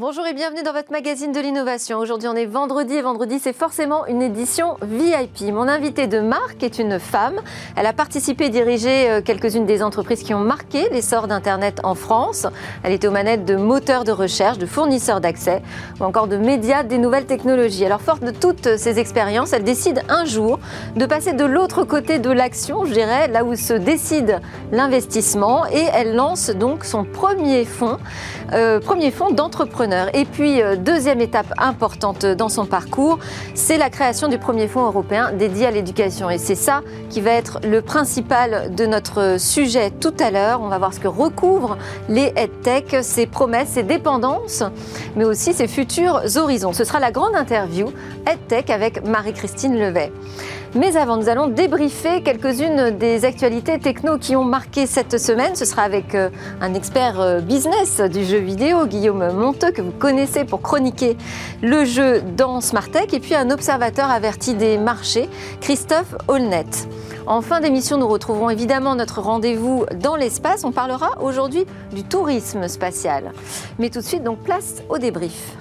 Bonjour et bienvenue dans votre magazine de l'innovation. Aujourd'hui, on est vendredi et vendredi, c'est forcément une édition VIP. Mon invitée de marque est une femme. Elle a participé et dirigé euh, quelques-unes des entreprises qui ont marqué l'essor d'Internet en France. Elle était aux manettes de moteurs de recherche, de fournisseurs d'accès ou encore de médias des nouvelles technologies. Alors, forte de toutes ces expériences, elle décide un jour de passer de l'autre côté de l'action, je dirais, là où se décide l'investissement et elle lance donc son premier fonds, euh, premier fonds et puis, euh, deuxième étape importante dans son parcours, c'est la création du premier fonds européen dédié à l'éducation. Et c'est ça qui va être le principal de notre sujet tout à l'heure. On va voir ce que recouvrent les EdTech, ses promesses, ses dépendances, mais aussi ses futurs horizons. Ce sera la grande interview EdTech avec Marie-Christine Levet. Mais avant, nous allons débriefer quelques-unes des actualités techno qui ont marqué cette semaine. Ce sera avec euh, un expert euh, business du jeu vidéo, Guillaume Monteux, que vous connaissez pour chroniquer le jeu dans Smartech, et puis un observateur averti des marchés, Christophe Holnet. En fin d'émission, nous retrouverons évidemment notre rendez-vous dans l'espace. On parlera aujourd'hui du tourisme spatial. Mais tout de suite, donc place au débrief.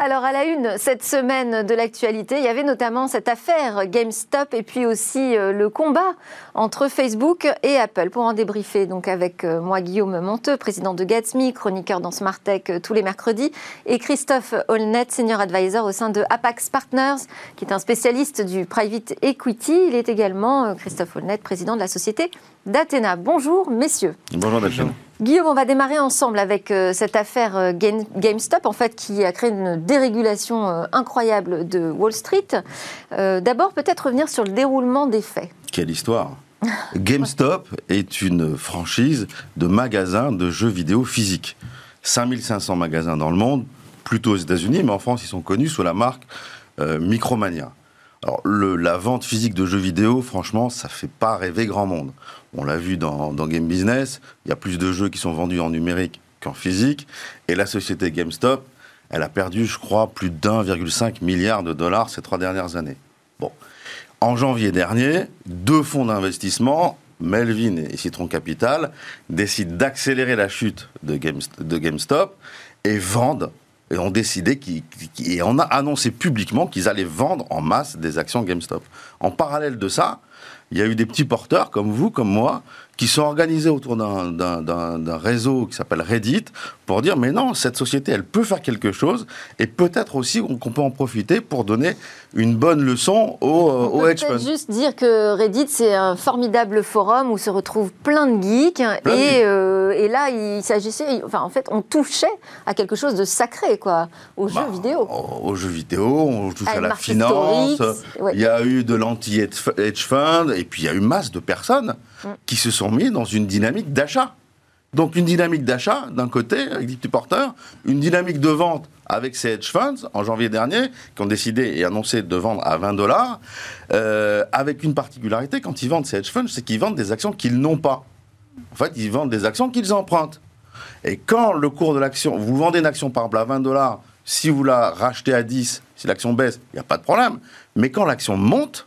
Alors à la une cette semaine de l'actualité, il y avait notamment cette affaire GameStop et puis aussi euh, le combat entre Facebook et Apple. Pour en débriefer donc avec euh, moi Guillaume Monteux, président de Gatsby, chroniqueur dans Smartech euh, tous les mercredis, et Christophe Holnet, senior advisor au sein de Apax Partners, qui est un spécialiste du private equity. Il est également Christophe Holnet, président de la société d'Athéna. Bonjour messieurs. Bonjour Delphine. Guillaume, on va démarrer ensemble avec euh, cette affaire euh, GameStop, en fait, qui a créé une dérégulation euh, incroyable de Wall Street. D'abord, peut-être revenir sur le déroulement des faits. Quelle histoire GameStop est une franchise de magasins de jeux vidéo physiques. 5500 magasins dans le monde, plutôt aux États-Unis, mais en France, ils sont connus sous la marque Micromania. Alors, la vente physique de jeux vidéo, franchement, ça fait pas rêver grand monde. On l'a vu dans, Game Business, il y a plus de jeux qui sont vendus en numérique qu'en physique. Et la société GameStop, elle a perdu, je crois, plus d'1,5 milliard de dollars ces trois dernières années. Bon. En janvier dernier, deux fonds d'investissement, Melvin et Citron Capital, décident d'accélérer la chute de, GameStop et vendent et ont décidé on a annoncé publiquement qu'ils allaient vendre en masse des actions GameStop. En parallèle de ça, il y a eu des petits porteurs comme vous, comme moi, qui sont organisés autour d'un réseau qui s'appelle Reddit pour dire mais non, cette société, elle peut faire quelque chose et peut-être aussi qu'on peut en profiter pour donner une bonne leçon aux, euh, On hedge funds. juste dire que Reddit, c'est un formidable forum où se retrouvent plein de geeks et, euh, et, là, il s'agissait, enfin en fait, on touchait à quelque chose de sacré, quoi, aux jeux bah, vidéo. Aux, jeux vidéo, on touche à, la finance, il y a eu de l'anti-hedge fund et puis il y a eu masse de personnes mm. qui se sont mis dans une dynamique d'achat. Donc une dynamique d'achat d'un côté avec des petits une dynamique de vente avec ces hedge funds en janvier dernier qui ont décidé et annoncé de vendre à 20 dollars, euh, avec une particularité quand ils vendent ces hedge funds, c'est qu'ils vendent des actions qu'ils n'ont pas. En fait, ils vendent des actions qu'ils empruntent. Et quand le cours de l'action, vous vendez une action par exemple à 20 dollars, si vous la rachetez à 10, si l'action baisse, il n'y a pas de problème. Mais quand l'action monte,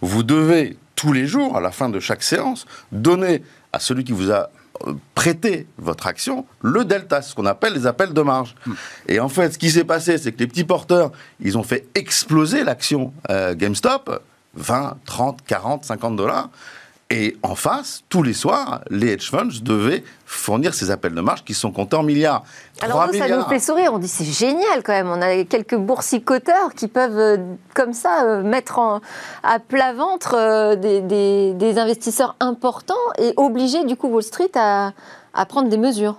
vous devez tous les jours, à la fin de chaque séance, donner à celui qui vous a euh, prêté votre action le delta, ce qu'on appelle les appels de marge. Hmm. Et en fait, ce qui s'est passé, c'est que les petits porteurs, ils ont fait exploser l'action euh, GameStop, 20, 30, 40, 50 dollars. Et en face, tous les soirs, les hedge funds devaient fournir ces appels de marge qui sont comptés en milliards. Alors nous, ça nous fait sourire, on dit c'est génial quand même, on a quelques boursicoteurs qui peuvent euh, comme ça euh, mettre à plat ventre euh, des, investisseurs importants et obliger du coup Wall Street à prendre des mesures.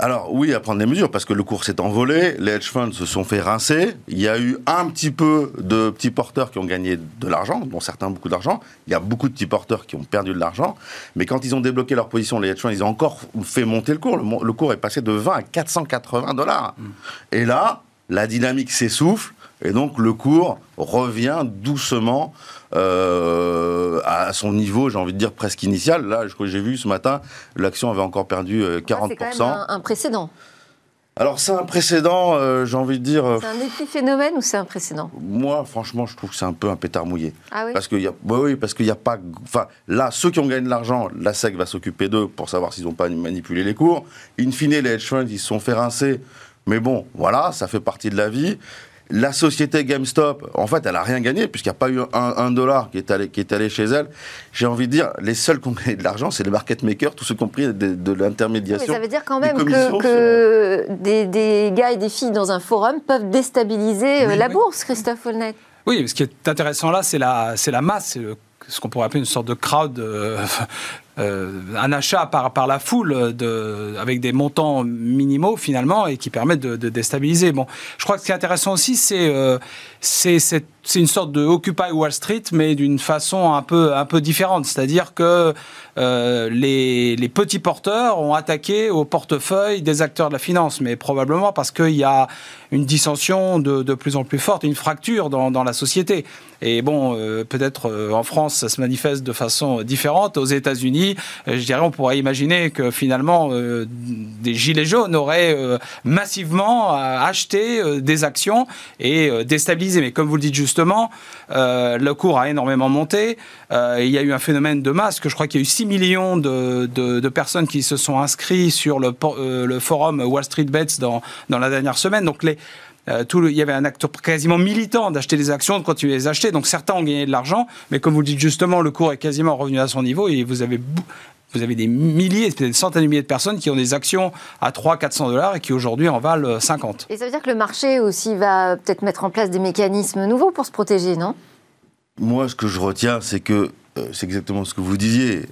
Alors oui, à prendre des mesures, parce que le cours s'est envolé, les hedge funds se sont fait rincer, il y a eu un petit peu de petits porteurs qui ont gagné de l'argent, dont certains beaucoup d'argent, il y a beaucoup de petits porteurs qui ont perdu de l'argent, mais quand ils ont débloqué leur position, les hedge funds, ils ont encore fait monter le cours, le, cours est passé de 20 à 480 dollars. Mm. Et là, la dynamique s'essouffle, et donc le cours revient doucement euh, à son niveau, j'ai envie de dire presque initial. Là, que j'ai vu ce matin, l'action avait encore perdu 40%. Euh, c'est quand même un, précédent. Alors c'est un précédent, euh, j'ai envie de dire. euh, C'est un épiphénomène ou c'est un précédent? Moi, franchement, je trouve que c'est un peu un pétard mouillé. Ah oui? Parce qu'il y a, bah oui, parce qu'il y a pas, enfin, là, ceux qui ont gagné de l'argent, la SEC va s'occuper d'eux pour savoir s'ils n'ont pas manipulé les cours. In fine, les hedge funds, ils se sont fait rincer. Mais bon, voilà, ça fait partie de la vie. La société GameStop, en fait, elle a rien gagné puisqu'il n'y a pas eu un, un dollar qui est allé, qui est allé chez elle. J'ai envie de dire, les seuls qui ont gagné de l'argent, c'est les market makers, tous ceux qui ont pris de, de Mais l'intermédiation. ça veut dire quand même que, des, des gars et des filles dans un forum peuvent déstabiliser euh, Oui, la oui. bourse, Christophe Holnet. Oui, ce qui est intéressant là, c'est la, c'est la masse, c'est le- ce qu'on pourrait appeler une sorte de crowd, euh, un achat par, la foule avec des montants minimaux finalement et qui permettent de, déstabiliser. Bon, je crois que ce qui est intéressant aussi, c'est euh, c'est une sorte de Occupy Wall Street, mais d'une façon un peu, un peu différente. C'est-à-dire que euh, les, les petits porteurs ont attaqué au portefeuille des acteurs de la finance, mais probablement parce qu'il y a une dissension de, de plus en plus forte, une fracture dans, la société. Et bon, euh, peut-être euh, en France, ça se manifeste de façon différente. Aux États-Unis, euh, je dirais, on pourrait imaginer que finalement, euh, des gilets jaunes auraient euh, massivement acheté des actions et déstabilisé. Mais comme vous le dites justement, le cours a énormément monté. Il y a eu un phénomène de masse, que je crois qu'il y a eu 6 millions de, de- personnes qui se sont inscrits sur le, le forum Wall Street Bets dans, dans la dernière semaine. Donc les, euh, tout le- il y avait un acte quasiment militant d'acheter des actions, de continuer à les acheter. Donc certains ont gagné de l'argent, mais comme vous le dites justement, le cours est quasiment revenu à son niveau et vous avez, vous avez des milliers, peut-être des centaines de milliers de personnes qui ont des actions à 300-400 dollars et qui aujourd'hui en valent euh, 50. Et ça veut dire que le marché aussi va peut-être mettre en place des mécanismes nouveaux pour se protéger, non? Moi, ce que je retiens, c'est que euh, c'est exactement ce que vous disiez.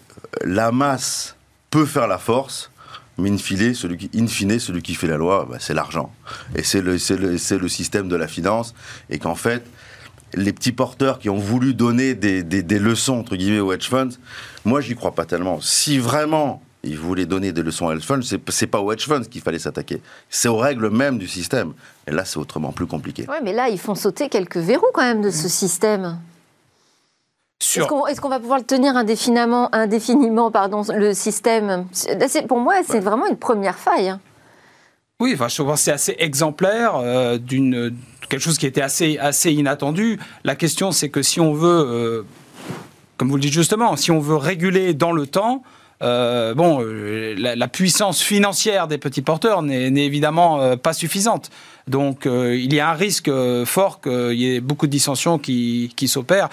La masse peut faire la force, mais in fine, celui qui, in fine, celui qui fait la loi, bah, c'est l'argent. Et c'est le, système de la finance. Et qu'en fait, les petits porteurs qui ont voulu donner des, des- des leçons, entre guillemets, aux hedge funds, moi, j'y crois pas tellement. Si vraiment ils voulaient donner des leçons aux hedge funds, c'est, pas aux hedge funds qu'il fallait s'attaquer. C'est aux règles même du système. Et là, c'est autrement plus compliqué. Oui, mais là, ils font sauter quelques verrous quand même de ce système. Sur- Est-ce qu'on va pouvoir le tenir indéfiniment, indéfiniment pardon, le système? Pour moi, c'est vraiment une première faille. hein. Oui, enfin, je pense que c'est assez exemplaire euh, d'une quelque chose qui était assez assez inattendu. La question, c'est que si on veut, euh, comme vous le dites justement, si on veut réguler dans le temps. euh, bon, euh, la, la puissance financière des petits porteurs n'est évidemment pas suffisante. Donc, euh, il y a un risque euh, fort qu'il y ait beaucoup de dissensions qui, qui s'opèrent.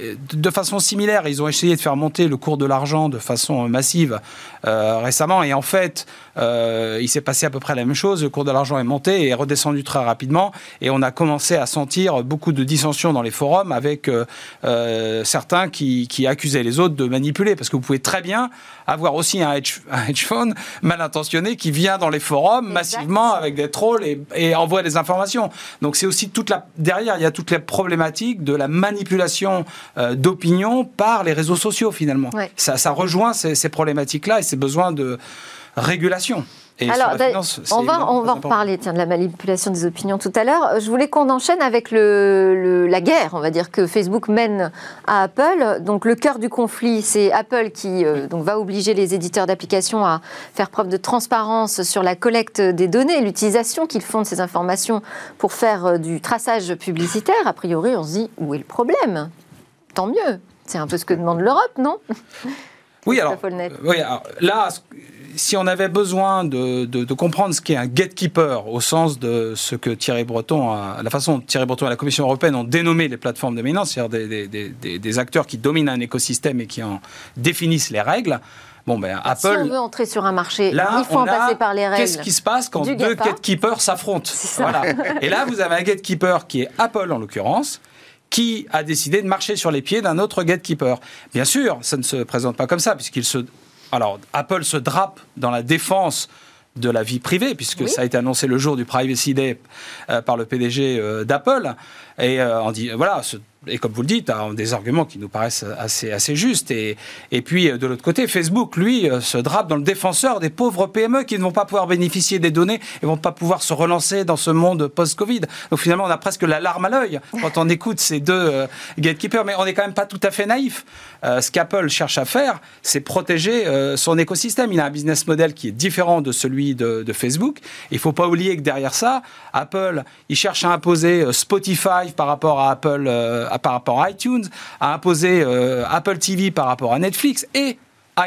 Euh, De façon similaire, ils ont essayé de faire monter le cours de l'argent de façon massive euh, récemment. Et en fait, euh, il s'est passé à peu près la même chose. Le cours de l'argent est monté et est redescendu très rapidement. Et on a commencé à sentir beaucoup de dissensions dans les forums avec euh, certains qui, qui accusaient les autres de manipuler. Parce que vous pouvez très bien avoir aussi un hedge, un hedge fund mal intentionné qui vient dans les forums massivement avec des trolls et, et des informations. Donc c'est aussi toute la derrière il y a toutes les problématiques de la manipulation euh, d'opinion par les réseaux sociaux finalement. Ouais. Ça, ça rejoint ces, ces problématiques-là et ces besoins de régulation. Et Alors, finance, on va, on va important. reparler tiens, de la manipulation des opinions tout à l'heure. Je voulais qu'on enchaîne avec le, le- la guerre, on va dire, que Facebook mène à Apple. Donc le cœur du conflit, c'est Apple qui euh, donc, va obliger les éditeurs d'applications à faire preuve de transparence sur la collecte des données, l'utilisation qu'ils font de ces informations pour faire euh, du traçage publicitaire. A priori, on se dit, où est le problème? Tant mieux. C'est un peu ce que demande l'Europe, non? Oui, alors, euh, oui, alors, là, si on avait besoin de, de- de comprendre ce qu'est un gatekeeper au sens de ce que Thierry Breton, a, la façon dont Thierry Breton et la Commission européenne ont dénommé les plateformes dominantes, c'est-à-dire des, des- des- des acteurs qui dominent un écosystème et qui en définissent les règles, bon, ben, Si on Apple. veut entrer sur un marché, Là, il faut en a- passer par les règles. Qu'est-ce qui se passe quand deux gatekeepers s'affrontent. Voilà. Et là, vous avez un gatekeeper qui est Apple en l'occurrence, qui a décidé de marcher sur les pieds d'un autre gatekeeper. Bien sûr, ça ne se présente pas comme ça, puisqu'il se. Alors, Apple se drape dans la défense de la vie privée, puisque Oui. ça a été annoncé le jour du Privacy Day euh, par le PDG euh, d'Apple. Et euh, on dit, voilà, se- et comme vous le dites, a des arguments qui nous paraissent assez, assez justes. Et, et puis, de l'autre côté, Facebook, lui, se drape dans le défenseur des pauvres PME qui ne vont pas pouvoir bénéficier des données et vont pas pouvoir se relancer dans ce monde post-Covid. Donc finalement, on a presque la larme à l'œil quand on écoute ces deux euh, gatekeepers. Mais on n'est quand même pas tout à fait naïf. Euh, ce qu'Apple cherche à faire, c'est protéger euh, son écosystème. Il a un business model qui est différent de celui de, Facebook. Il ne faut pas oublier que derrière ça, Apple, il cherche à imposer Spotify par rapport à Apple, par rapport à iTunes, à imposer Apple TV par rapport à Netflix et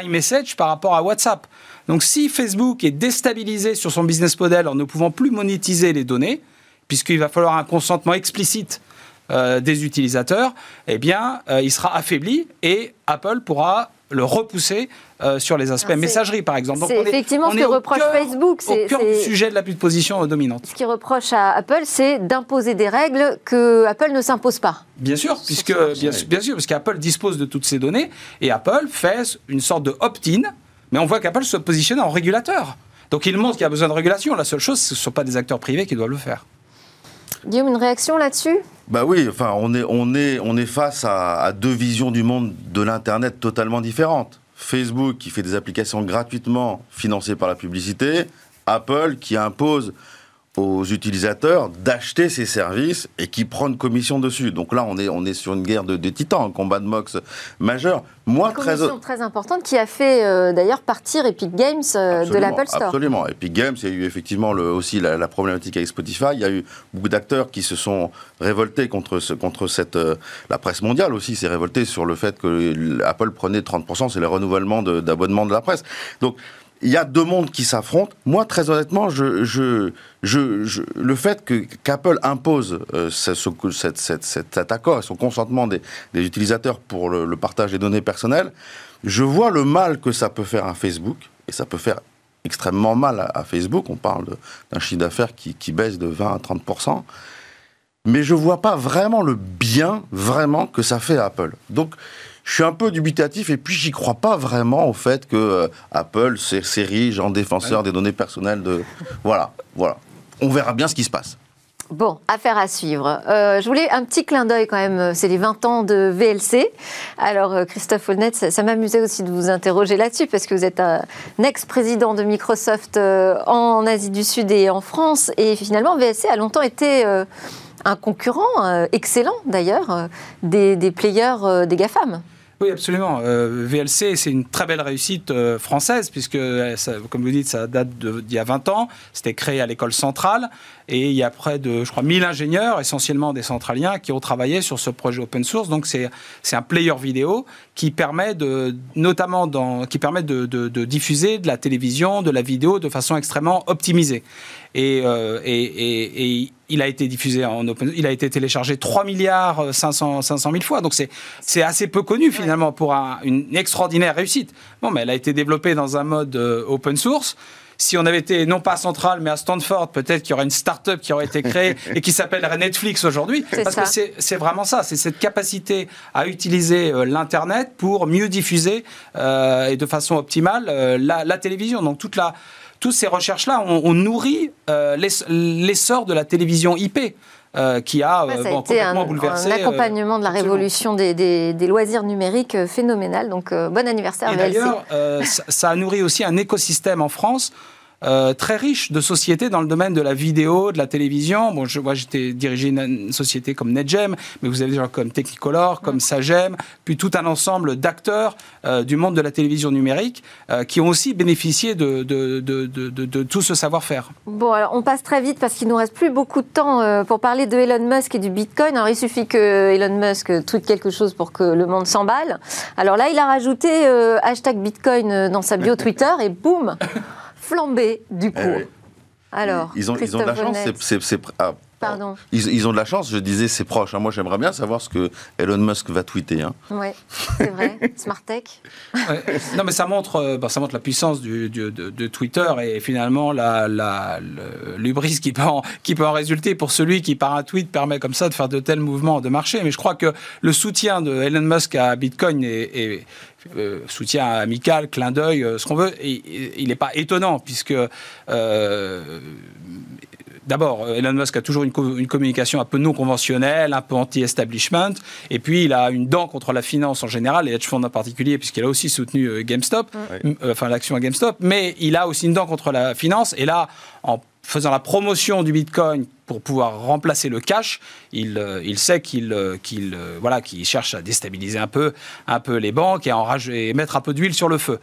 iMessage par rapport à WhatsApp. Donc si Facebook est déstabilisé sur son business model en ne pouvant plus monétiser les données, puisqu'il va falloir un consentement explicite euh, des utilisateurs, eh bien, euh, il sera affaibli et Apple pourra le repousser euh, sur les aspects messagerie, par exemple. C'est effectivement ce que reproche Facebook. C'est au cœur du sujet de la position dominante. Ce qui reproche à Apple, c'est d'imposer des règles que Apple ne s'impose pas. Bien sûr, puisque bien, bien, sûr, parce qu'Apple dispose de toutes ces données et Apple fait une sorte de opt-in, mais on voit qu'Apple se positionne en régulateur. Donc il montre qu'il y a besoin de régulation. La seule chose, ce ne sont pas des acteurs privés qui doivent le faire. Guillaume, une réaction là-dessus? Bah oui, enfin, on est, on est, on est face à, deux visions du monde de l'Internet totalement différentes. Facebook qui fait des applications gratuitement financées par la publicité, Apple qui impose aux utilisateurs d'acheter ces services et qui prend une commission dessus. Donc là, on est, on est sur une guerre de, titans, un combat de mox majeur. Moi, une commission très... très importante qui a fait euh, d'ailleurs partir Epic Games euh, de l'Apple Store. Absolument. Epic Games, il y a eu effectivement le, aussi la, problématique avec Spotify. Il y a eu beaucoup d'acteurs qui se sont révoltés contre, ce, contre cette... Euh, la presse mondiale aussi s'est révoltée sur le fait que Apple prenait 30%, c'est le renouvellement d'abonnement de, de la presse. Donc, il y a deux mondes qui s'affrontent. Moi, très honnêtement, le fait qu'Apple impose euh, ce, cet, accord et son consentement des, utilisateurs pour le, partage des données personnelles, je vois le mal que ça peut faire à Facebook, et ça peut faire extrêmement mal à, Facebook. On parle d'un chiffre d'affaires qui, baisse de 20 à 30% mais je vois pas vraiment le bien, vraiment, que ça fait à Apple. Donc, je suis un peu dubitatif et puis j'y crois pas vraiment au fait que euh, Apple s'érige en défenseur des données personnelles de voilà voilà on verra bien ce qui se passe. Bon, affaire à suivre. Euh, je voulais un petit clin d'œil quand même, c'est les 20 ans de VLC. Alors euh, Christophe Holnet, ça, m'amusait aussi de vous interroger là-dessus parce que vous êtes un ex-président de Microsoft en Asie du Sud et en France et finalement VLC a longtemps été un concurrent excellent d'ailleurs des, des, players des GAFAM. Oui, absolument. Euh, VLC, c'est une très belle réussite euh, française, puisque, euh, comme vous dites, ça date d'il y a 20 ans. C'était créé à l'école centrale. Et il y a près de, je crois, 1000 ingénieurs, essentiellement des centraliens, qui ont travaillé sur ce projet open source. Donc, c'est un player vidéo qui permet de, notamment dans, qui permet de, de, diffuser de la télévision, de la vidéo de façon extrêmement optimisée. Et, et, et il a été diffusé en open, il a été téléchargé 3 milliards 500, 500 000 fois. Donc c'est assez peu connu finalement pour une extraordinaire réussite. Bon, mais elle a été développée dans un mode euh, open source. Si on avait été non pas à Central mais à Stanford, peut-être qu'il y aurait une start-up qui aurait été créée et qui s'appellerait Netflix aujourd'hui. Parce que c'est vraiment ça, c'est cette capacité à utiliser euh, l'Internet pour mieux diffuser euh, et de façon optimale la, la, télévision. Donc toute la toutes ces recherches-là ont, nourri euh, l'essor de la télévision IP. Euh, qui a, euh, complètement bouleversé. Un accompagnement de la révolution des, loisirs numériques phénoménal. Donc, bon anniversaire. Et d'ailleurs, ça, a nourri aussi un écosystème en France euh, très riche de sociétés dans le domaine de la vidéo, de la télévision. Bon, je vois, j'étais dirigé une, société comme NetGem, mais vous avez des gens comme Technicolor, comme Sagem, puis tout un ensemble d'acteurs euh, du monde de la télévision numérique euh, qui ont aussi bénéficié de, de, de, de tout ce savoir-faire. Bon, alors on passe très vite parce qu'il nous reste plus beaucoup de temps pour parler de Elon Musk et du Bitcoin. Alors il suffit que Elon Musk tweete quelque chose pour que le monde s'emballe. Alors là, il a rajouté hashtag Bitcoin dans sa bio Twitter et boum flambé du coup. Eh Alors, ils ont, ils ont de la chance, c'est ah, Pardon. Ils, ont de la chance, je disais, c'est proche. Hein. Moi, j'aimerais bien savoir ce que Elon Musk va tweeter. Hein. Oui, c'est vrai. Smart Tech. Non, mais ça montre, euh, bah, ça montre la puissance du, de, Twitter et finalement la, la l'ubris qui, peut en, qui peut en résulter pour celui qui, par un tweet, permet comme ça de faire de tels mouvements de marché. Mais je crois que le soutien de Elon Musk à Bitcoin est, soutien amical, clin d'œil, ce qu'on veut. Et, il n'est pas étonnant puisque D'abord, Elon Musk a toujours une, communication un peu non conventionnelle, un peu anti-establishment, et puis il a une dent contre la finance en général, et hedge funds en particulier, puisqu'il a aussi soutenu GameStop, enfin l'action à GameStop, mais il a aussi une dent contre la finance, et là, en faisant la promotion du Bitcoin pour pouvoir remplacer le cash, il, euh, il sait qu'il euh, euh, voilà, cherche à déstabiliser un peu, un peu les banques et, enrager, et mettre un peu d'huile sur le feu.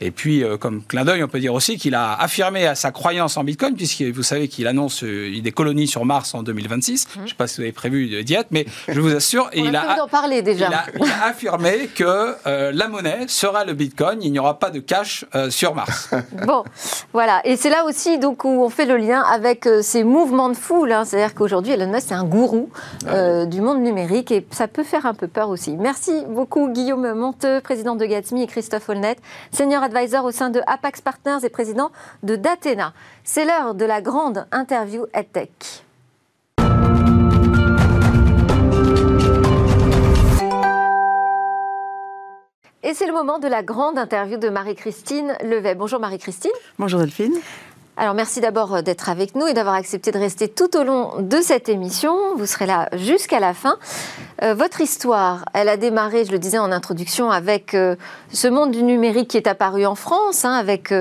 Et puis, euh, comme clin d'œil, on peut dire aussi qu'il a affirmé à sa croyance en Bitcoin, puisque vous savez qu'il annonce euh, des colonies sur Mars en 2026. Mmh. Je ne sais pas si vous avez prévu d'y être, mais je vous assure. il a, parler déjà. Il a, affirmé que euh, la monnaie sera le Bitcoin. Il n'y aura pas de cash sur Mars. bon, voilà. Et c'est là aussi donc, où on fait le lien avec ces mouvements de foule. Hein. C'est-à-dire qu'aujourd'hui, Elon Musk, c'est un gourou ah du monde numérique et ça peut faire un peu peur aussi. Merci beaucoup, Guillaume Monteux, président de Gatsby, et Christophe Holnet, senior advisor au sein de Apax Partners et président de Datena. C'est l'heure de la grande interview EdTech. Et c'est le moment de la grande interview de Marie-Christine Levet. Bonjour Marie-Christine. Bonjour Delphine. Alors merci d'abord euh, d'être avec nous et d'avoir accepté de rester tout au long de cette émission. Vous serez là jusqu'à la fin. Euh, votre histoire, elle a démarré, je le disais en introduction, avec euh, ce monde du numérique qui est apparu en France, hein, avec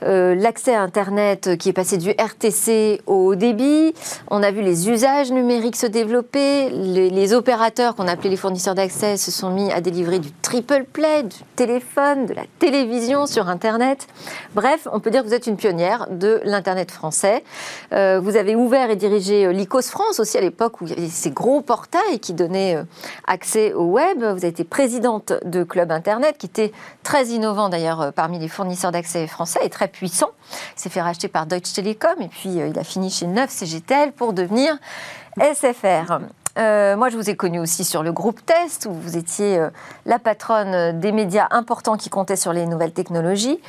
l'accès à Internet qui est passé du RTC au haut débit. On a vu les usages numériques se développer. Les, les opérateurs qu'on appelait les fournisseurs d'accès se sont mis à délivrer du triple play, du téléphone, de la télévision sur Internet. Bref, on peut dire que vous êtes une pionnière de l'Internet français. Euh, vous avez ouvert et dirigé euh, l'ICOS France aussi à l'époque où il y avait ces gros portails qui donnaient euh, accès au web. Vous avez été présidente de Club Internet qui était très innovant d'ailleurs parmi les fournisseurs d'accès français et très puissant. Il s'est fait racheter par Deutsche Telekom et puis il a fini chez Neuf CGTL pour devenir SFR. moi, je vous ai connu aussi sur le groupe Test, où vous étiez la patronne des médias importants qui comptaient sur les nouvelles technologies.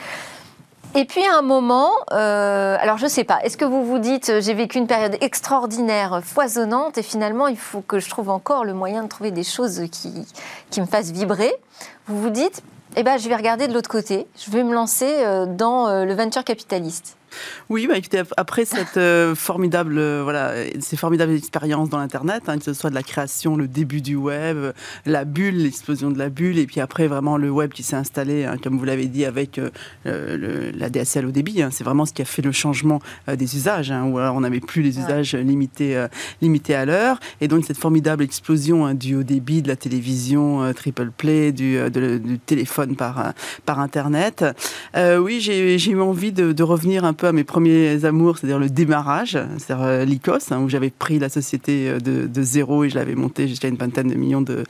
Et puis à un moment, euh, alors je ne sais pas, est-ce que vous vous dites euh, j'ai vécu une période extraordinaire, foisonnante, et finalement il faut que je trouve encore le moyen de trouver des choses qui, qui me fassent vibrer Vous vous dites, eh ben, je vais regarder de l'autre côté, je vais me lancer euh, dans le venture capitaliste. Oui, bah, écoutez, après cette euh, formidable, euh, voilà, ces formidables expériences dans l'Internet, hein, que ce soit de la création, le début du web, la bulle, l'explosion de la bulle, et puis après vraiment le web qui s'est installé, hein, comme vous l'avez dit, avec euh, la DSL au débit. Hein, c'est vraiment ce qui a fait le changement des usages, où on n'avait plus les usages limités, limités à l'heure. Et donc cette formidable explosion du haut débit, de la télévision triple play, du, du téléphone par, par Internet. oui, j'ai eu envie de, de revenir un peu mes premiers amours, c'est-à-dire le démarrage, c'est-à-dire euh, l'ICOS, hein, où j'avais pris la société euh, de, zéro et je l'avais montée jusqu'à une vingtaine de millions de,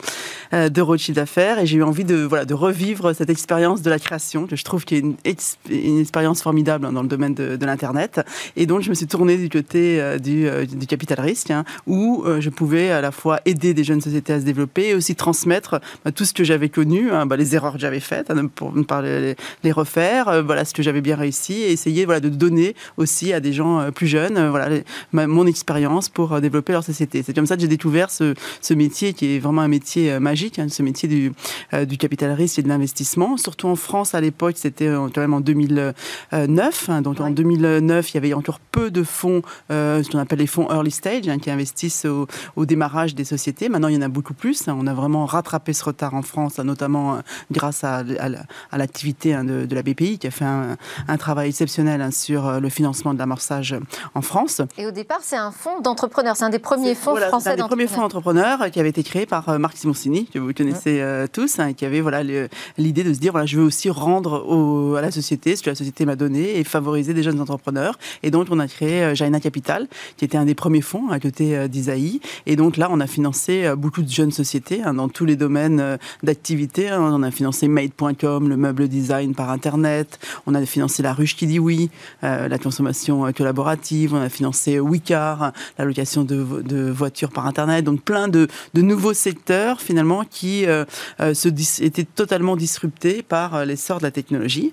euh, d'euros de chiffre d'affaires. Et j'ai eu envie de, voilà, de revivre cette expérience de la création, que je trouve qu'il y une, une expérience formidable hein, dans le domaine de, l'Internet. Et donc, je me suis tournée du côté du, capital risque, hein, où je pouvais à la fois aider des jeunes sociétés à se développer et aussi transmettre bah, tout ce que j'avais connu, bah, les erreurs que j'avais faites, pour ne pas les, les refaire, voilà ce que j'avais bien réussi et essayer voilà, de donner aussi à des gens euh, plus jeunes euh, voilà, mon expérience pour euh, développer leur société. C'est comme ça que j'ai découvert ce, ce, métier qui est vraiment un métier magique, hein, ce métier du, du capital risque et de l'investissement. Surtout en France, à l'époque, c'était quand même en 2009. Hein. donc en 2009, il y avait encore peu de fonds, ce qu'on appelle les fonds early stage, hein, qui investissent au, au, démarrage des sociétés. Maintenant, il y en a beaucoup plus. On a vraiment rattrapé ce retard en France, notamment grâce à, à l'activité de, de, la BPI, qui a fait un, un travail exceptionnel sur euh, le financement de l'amorçage en France. Et au départ, c'est un fonds d'entrepreneurs, c'est un des premiers fonds voilà, français. C'est un des premiers fonds entrepreneurs qui avait été créé par euh, Marc Simoncini, que vous connaissez euh, tous, hein, et qui avait voilà l'idée de se dire voilà, je veux aussi rendre à la société ce que la société m'a donné et favoriser des jeunes entrepreneurs. Et donc, on a créé Jaina Capital, qui était un des premiers fonds à côté d'Isaïe. Et donc là, on a financé beaucoup de jeunes sociétés hein, dans tous les domaines d'activité. Hein. On a financé Made.com, le meuble design par Internet. On a financé La Ruche qui dit oui. La consommation collaborative, on a financé WeCar, la location de, voitures par Internet, donc plein de, nouveaux secteurs finalement qui se étaient totalement disruptés par l'essor de la technologie.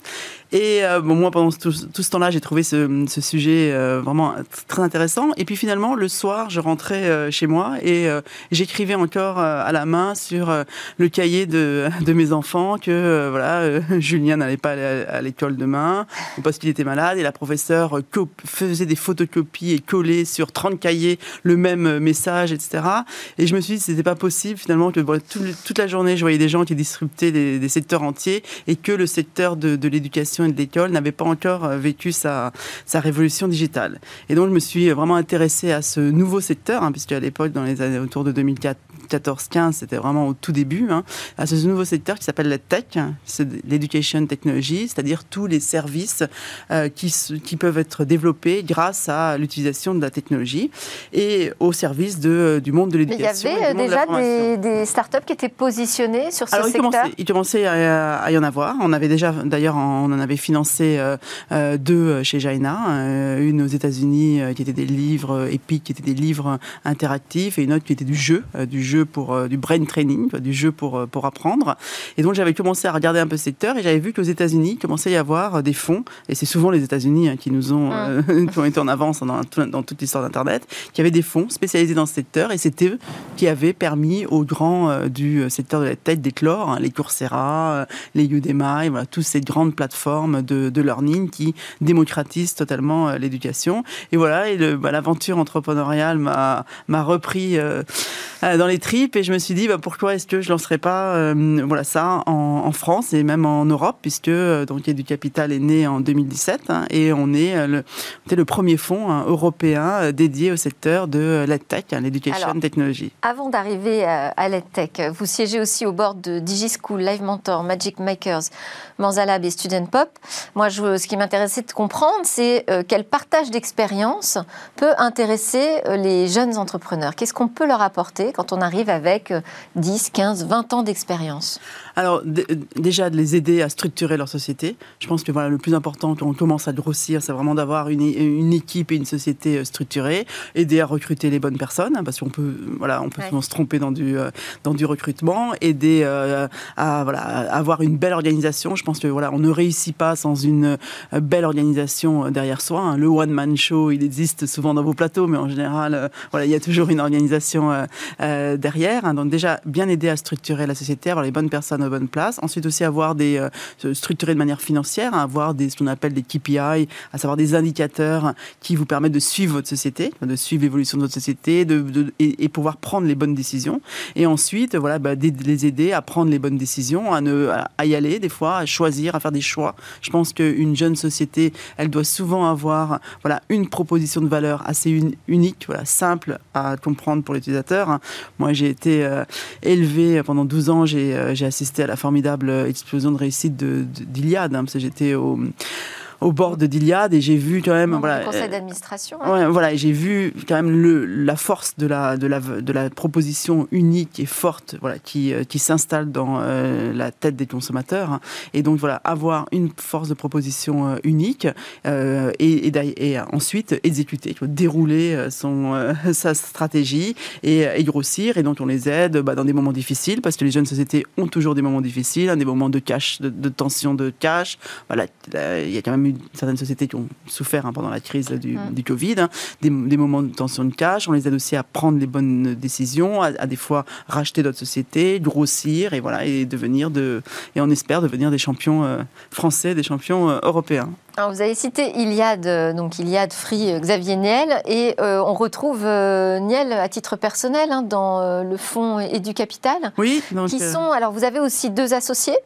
Et bon, moi, pendant tout, ce temps-là, j'ai trouvé ce, sujet vraiment très intéressant. Et puis finalement, le soir, je rentrais chez moi et j'écrivais encore à la main sur le cahier de, mes enfants que voilà, Julien n'allait pas à, l'école demain parce qu'il était malade et la professeure faisait des photocopies et collait sur 30 cahiers le même message, etc. Et je me suis dit, c'était pas possible finalement que toute la journée, je voyais des gens qui disruptaient des, secteurs entiers et que le secteur de, l'éducation et de l'école n'avait pas encore euh, vécu sa, sa révolution digitale. Et donc, je me suis vraiment intéressée à ce nouveau secteur, hein, puisque à l'époque, dans les années autour de 2004, 14-15, c'était vraiment au tout début, hein, à ce nouveau secteur qui s'appelle la tech, c'est l'education technology, c'est-à-dire tous les services euh, qui, qui peuvent être développés grâce à l'utilisation de la technologie et au service de, du monde de l'éducation. Il y avait déjà des, des, startups qui étaient positionnées sur ce Alors, secteur il commençait, il commençait à, y en avoir. On avait déjà, d'ailleurs, on en avait financé euh, euh, deux chez Jaina, une aux États-Unis qui étaient des livres épiques, qui étaient des livres interactifs, et une autre qui était du jeu, du jeu pour euh, du brain training, du jeu pour, euh, pour apprendre. Et donc j'avais commencé à regarder un peu ce secteur et j'avais vu qu'aux États-Unis, il commençait à y avoir euh, des fonds, et c'est souvent les États-Unis hein, qui nous ont, qui ont été en avance dans, dans toute l'histoire d'Internet, qui avaient des fonds spécialisés dans ce secteur, et c'était eux qui avaient permis aux grands du secteur de la tête d'éclore, hein, les Coursera, les Udemy, voilà, toutes ces grandes plateformes de, de learning qui démocratisent totalement l'éducation. Et voilà, et bah, l'aventure entrepreneuriale m'a repris dans les tripes et je me suis dit bah, pourquoi est-ce que je lancerais pas euh, voilà ça en, France et même en Europe puisque euh, donc du Capital est né en 2017 hein, et on est euh, le, le premier fonds hein, européen dédié au secteur de l'EdTech, hein, l'Education Technology. Avant d'arriver à, l'EdTech, vous siégez aussi au bord de DigiSchool, Live Mentor, Magic Makers, Manzalab et Student Pop. Moi, je, ce qui m'intéressait de comprendre, c'est quel partage d'expérience peut intéresser les jeunes entrepreneurs. Qu'est-ce qu'on peut leur apporter quand on arrive avec 10, 15, 20 ans d'expérience Alors, déjà, de les aider à structurer leur société. Je pense que voilà, le plus important quand on commence à grossir, c'est vraiment d'avoir une, une, équipe et une société euh, structurée, aider à recruter les bonnes personnes, hein, parce qu'on peut, voilà, on peut souvent se tromper dans du, euh, dans du recrutement, aider euh, à, voilà, avoir une belle organisation. Je pense que voilà, on ne réussit pas sans une belle organisation derrière soi. Hein. Le one-man show, il existe souvent dans vos plateaux, mais en général, voilà, il y a toujours une organisation derrière. Hein. donc déjà, bien aider à structurer la société, avoir les bonnes personnes aux bonnes places. Ensuite aussi avoir des euh, structurer de manière financière, hein, avoir des ce qu'on appelle des KPI, à savoir des indicateurs qui vous permettent de suivre votre société, de suivre l'évolution de votre société, de, et, pouvoir prendre les bonnes décisions. Et ensuite, voilà, bah, les aider à prendre les bonnes décisions, à, ne, à y aller des fois, à choisir, à faire des choix. Je pense qu'une jeune société, elle doit souvent avoir voilà une proposition de valeur assez unique, voilà simple à comprendre pour l'utilisateur. Moi, j'ai été euh, élevé pendant 12 ans, euh, j'ai assisté à la formidable explosion de réussite d'Iliade, hein, parce que j'étais au au bord de d'Iliade et j'ai vu quand même voilà le conseil d'administration ouais. voilà j'ai vu quand même le la force de la de la de la proposition unique et forte voilà qui euh, qui s'installe dans euh, la tête des consommateurs et donc voilà avoir une force de proposition euh, unique et, et, et, ensuite exécuter dérouler son sa stratégie et, grossir. Et donc on les aide bah, dans des moments difficiles parce que les jeunes sociétés ont toujours des moments difficiles hein, des moments de cash de, de tension de cash. Voilà il y a quand même eu certaines sociétés qui ont souffert hein, pendant la crise du. Covid, hein. des, moments de tension de cash. On les aide aussi à prendre les bonnes décisions, à, des fois racheter d'autres sociétés, grossir et voilà et devenir de et on espère devenir des champions euh, français, des champions euh, européens. Alors vous avez cité Iliad, euh, donc Iliad Free Xavier Niel, et on retrouve Niel à titre personnel hein, dans le fonds et du capital. Oui, qui sont. Alors vous avez aussi deux associés.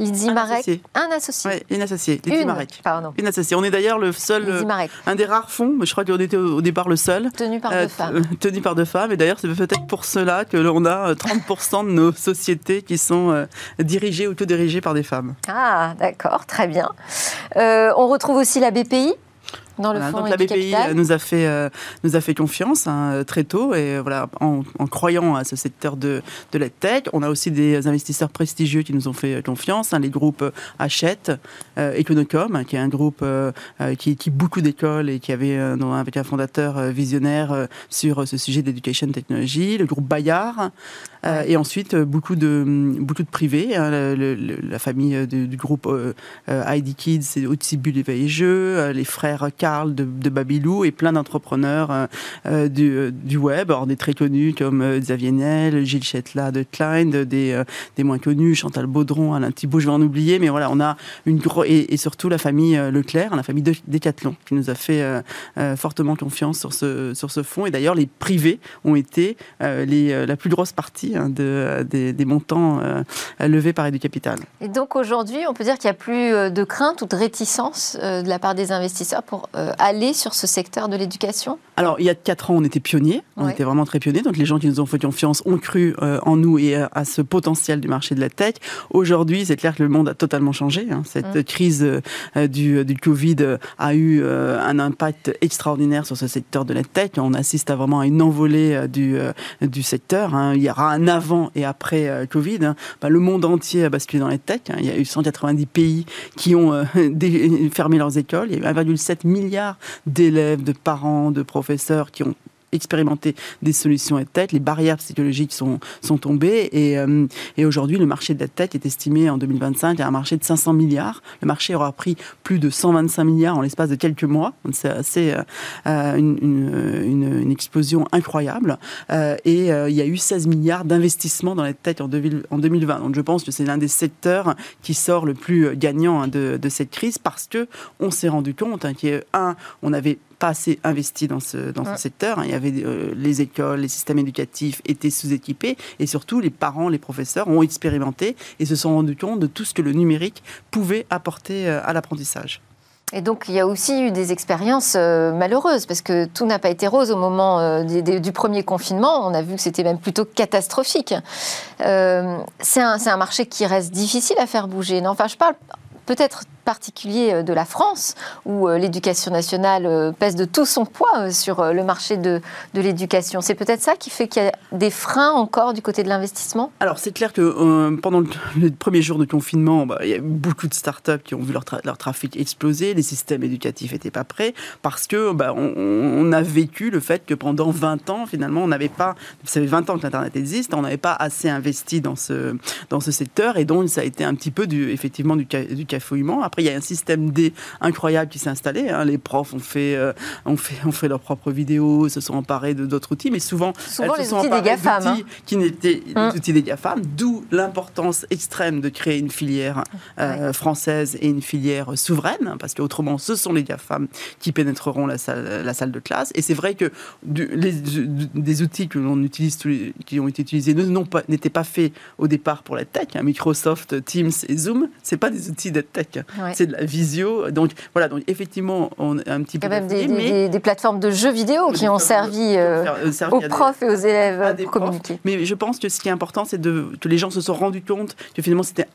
Lydie Marek. Un associé. Oui, une associée. Lydie Marek. Pardon. Une associée. On est d'ailleurs le seul, euh, un des rares fonds, mais je crois qu'on était au, départ le seul. Tenu par deux euh, femmes. Euh, tenu par deux femmes. Et d'ailleurs, c'est peut-être pour cela que l'on a 30% de nos sociétés qui sont dirigées ou dirigées par des femmes. Ah, d'accord, très bien. on retrouve aussi la BPI Dans le donc la BPI nous a fait nous a fait confiance hein, très tôt et voilà en, croyant à ce secteur de de la tech. On a aussi des investisseurs prestigieux qui nous ont fait confiance. Hein, les groupes Hachette, Econocom, hein, qui est un groupe qui équipe beaucoup d'écoles et qui avait avec un fondateur visionnaire sur ce sujet d'éducation technology. Le groupe Bayard et ensuite beaucoup de beaucoup de privés. la famille du groupe ID Kids, c'est Bulle et Jeux, les frères Karl de, de Babylou et plein d'entrepreneurs euh, euh, du, euh, du, web, alors des très connus comme Xavier Niel, Gilles Chetla de Klein, des, des moins connus, Chantal Baudron, Alain Thibault, je vais en oublier, mais voilà, on a une grosse et, surtout la famille Leclerc, la famille Decathlon, qui nous a fait fortement confiance sur ce, sur ce fonds. Et d'ailleurs, les privés ont été les, la plus grosse partie hein, de, des, des, montants levés par Capital. Et donc aujourd'hui, on peut dire qu'il n'y a plus de crainte ou de réticence de la part des investisseurs pour aller sur ce secteur de l'éducation? Alors, il y a 4 ans, on était pionniers. On était vraiment très pionniers. Donc, les gens qui nous ont fait confiance ont cru euh, en nous et à ce potentiel du marché de la tech. Aujourd'hui, c'est clair que le monde a totalement changé. Hein. Cette mm. crise euh, du, du, Covid a eu euh, un impact extraordinaire sur ce secteur de la tech. On assiste à vraiment à une envolée du, du secteur. Hein. Il y aura un avant et après Covid. Hein. Bah, le monde entier a basculé dans la tech. Il y a eu 190 pays qui ont fermé leurs écoles. Il y a eu 1,7 milliard d'élèves, de parents, de professeurs qui ont expérimenter des solutions tête. Les barrières psychologiques sont, sont tombées et, euh, et aujourd'hui, le marché de la tech est estimé en 2025 à un marché de 500 milliards. Le marché aura pris plus de 125 milliards en l'espace de quelques mois. C'est euh, euh, une, une, explosion incroyable. et il y a eu 16 milliards d'investissements dans la tech en, en 2020. Donc je pense que c'est l'un des secteurs qui sort le plus gagnant hein, de, cette crise parce que on s'est rendu compte hein, qu'il y a un, on avait pas assez investi dans ce, dans ce secteur. Il y avait euh, les écoles, les systèmes éducatifs étaient sous-équipés et surtout les parents, les professeurs ont expérimenté et se sont rendus compte de tout ce que le numérique pouvait apporter euh, à l'apprentissage. Et donc, il y a aussi eu des expériences euh, malheureuses, parce que tout n'a pas été rose au moment du premier confinement. On a vu que c'était même plutôt catastrophique. c'est un, un, marché qui reste difficile à faire bouger. Non enfin, je parle peut-être particulier euh, de la France, où euh, l'éducation nationale euh, pèse de tout son poids sur le marché de, de l'éducation. C'est peut-être ça qui fait qu'il y a des freins encore du côté de l'investissement? Alors c'est clair que pendant le, premier jour de confinement, bah, il y a beaucoup de startups qui ont vu leur, leur trafic exploser, les systèmes éducatifs n'étaient pas prêts, parce que bah, on, a vécu le fait que pendant 20 ans, finalement, on n'avait pas, vous savez, 20 ans que l'Internet existe, on n'avait pas assez investi dans ce, dans ce secteur, et donc ça a été un petit peu du, effectivement du, du cafouillement. Après, il y a un système D incroyable qui s'est installé. Hein. Les profs ont fait, euh, ont, fait, ont fait leurs propres vidéos, se sont emparés de d'autres outils, mais souvent, souvent les outils des GAFAM. Hein. Qui n'étaient hum. outils des GAFAM, d'où l'importance extrême de créer une filière euh, française et une filière souveraine, parce qu'autrement, ce sont les GAFAM qui pénétreront la salle, la salle de classe. Et c'est vrai que les, des outils que l'on utilise, qui ont été utilisés, n'étaient pas, pas faits au départ pour la tech. Hein. Microsoft, Teams et Zoom, c'est pas des outils de tech c'est de la visio. Donc voilà, donc effectivement, on a un petit peu. Il y a même des, des, plateformes de jeux vidéo qui ont servi, euh, euh, aux profs et aux élèves pour communiquer. Mais je pense que ce qui est important, c'est que les gens se sont rendus compte que finalement c'était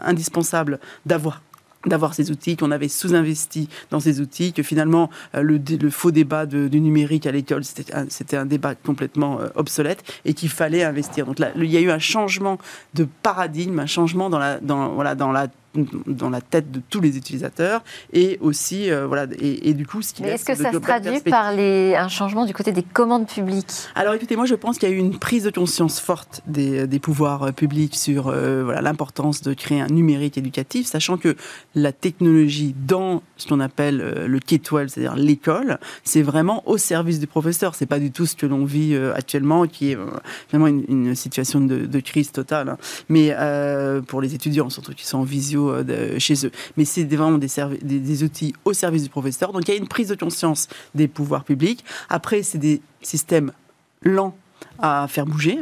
indispensable d'avoir d'avoir ces outils, qu'on avait sous-investi dans ces outils, que finalement euh, le, le faux débat du numérique à l'école, c'était un, un, débat complètement obsolète et qu'il fallait investir. Donc là, il y a eu un changement de paradigme, un changement dans la, dans, voilà, dans la dans la tête de tous les utilisateurs et aussi euh, voilà et, du coup ce qui est-ce que ça se traduit par les, un changement du côté des commandes publiques? Alors écoutez moi je pense qu'il y a eu une prise de conscience forte des, des pouvoirs euh, publics sur euh, voilà l'importance de créer un numérique éducatif sachant que la technologie dans ce qu'on appelle le K-12 c'est-à-dire l'école c'est vraiment au service du professeur c'est pas du tout ce que l'on vit actuellement qui est vraiment une, situation de, crise totale hein. mais pour les étudiants surtout qui sont en visio euh, chez eux. Mais c'est vraiment des, des, outils au service du professeur. Donc il y a une prise de conscience des pouvoirs publics. Après, c'est des systèmes lents à faire bouger.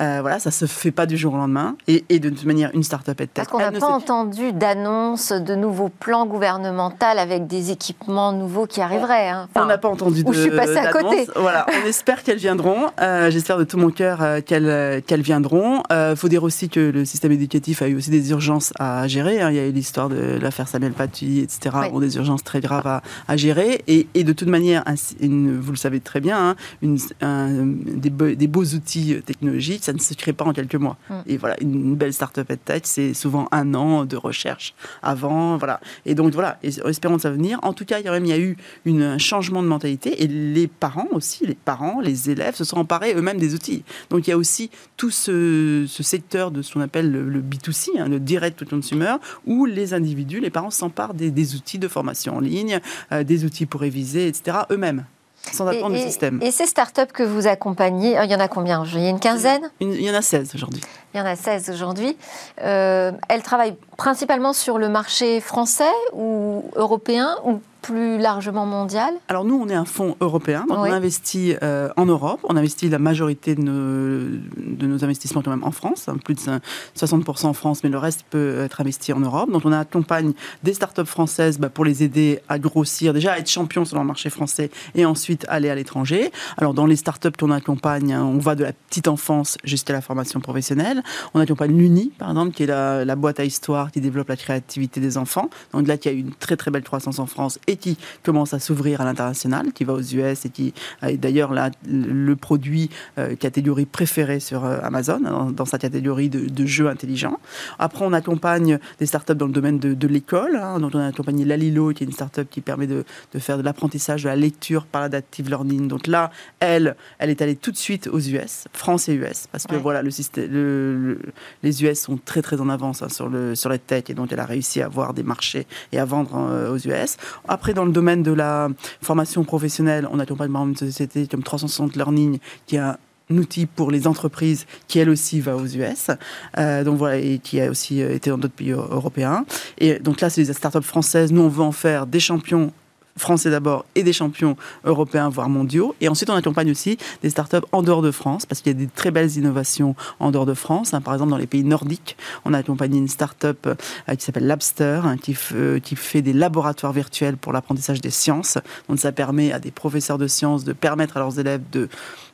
Euh, voilà, ça se fait pas du jour au lendemain. Et, et de toute manière, une start-up est tech. Parce qu'on n'a pas entendu d'annonce de nouveaux plans gouvernementaux avec des équipements nouveaux qui arriveraient. Hein. on n'a pas entendu de. Où je suis passée à côté. Voilà, on espère qu'elles viendront. Euh, j'espère de tout mon cœur euh, qu'elles qu'elles viendront. Il faut dire aussi que le système éducatif a eu aussi des urgences à gérer. Hein. Il y a eu l'histoire de l'affaire Samuel Paty, etc. Bon, des urgences très graves à, à gérer. Et, et, de toute manière, une, vous le savez très bien, hein, une, un, des, des beaux outils technologiques, ça ne se crée pas en quelques mois. Mm. Et voilà, une belle start-up tech, c'est souvent un an de recherche avant, voilà. Et donc voilà, espérons que ça venir. En tout cas, il y a, même, il y a eu une, un changement de mentalité et les parents aussi, les parents, les élèves se sont emparés eux-mêmes des outils. Donc il y a aussi tout ce, secteur de ce qu'on appelle le, B2C, hein, le direct to consumer, où les individus, les parents s'emparent des, outils de formation en ligne, euh, des outils pour réviser, etc., eux-mêmes sans attendre le système. Et ces startups que vous accompagnez, il y en a combien Il y a une quinzaine Il y en a 16 aujourd'hui. Il y en a 16 aujourd'hui. Euh, elles travaillent principalement sur le marché français ou européen ou plus largement mondial Alors nous, on est un fonds européen, donc on investit euh, en Europe, on investit la majorité de nos, de nos investissements quand même en France, hein, plus de 60% en France, mais le reste peut être investi en Europe. Donc on accompagne des startups françaises bah, pour les aider à grossir, déjà à être champions sur le marché français et ensuite aller à l'étranger. Alors dans les startups qu'on accompagne, hein, on va de la petite enfance jusqu'à la formation professionnelle. On accompagne l'UNI, par exemple, qui est la, la boîte à histoire qui développe la créativité des enfants. Donc là, qui a eu une très très belle croissance en France et qui commence à s'ouvrir à l'international, qui va aux US et qui est d'ailleurs le produit euh, catégorie préférée sur euh, Amazon, dans, sa catégorie de, jeux intelligents. Après, on accompagne des startups dans le domaine de, l'école, hein, dont on a accompagné Lalilo, qui est une startup qui permet de, faire de l'apprentissage de la lecture par l'adaptive learning. Donc là, elle, elle est allée tout de suite aux US, France et US, parce que voilà, le système, les US sont très très en avance hein, sur, le, sur les tech, et donc elle a réussi à avoir des marchés et à vendre euh, aux US. Après, dans le domaine de la formation professionnelle, on accompagne par une société comme 360 Learning qui a un outil pour les entreprises qui elle aussi va aux US, euh, donc voilà et qui a aussi euh, été dans d'autres pays européens. Et donc là, c'est des startups françaises. Nous, on veut en faire des champions français d'abord et des champions européens, voire mondiaux. Et ensuite, on accompagne aussi des startups en dehors de France, parce qu'il y a des très belles innovations en dehors de France. Hein. Par exemple, dans les pays nordiques, on a accompagné une startup euh, qui s'appelle Labster, hein, qui, euh, qui, fait des laboratoires virtuels pour l'apprentissage des sciences. Donc, ça permet à des professeurs de sciences de permettre à leurs élèves de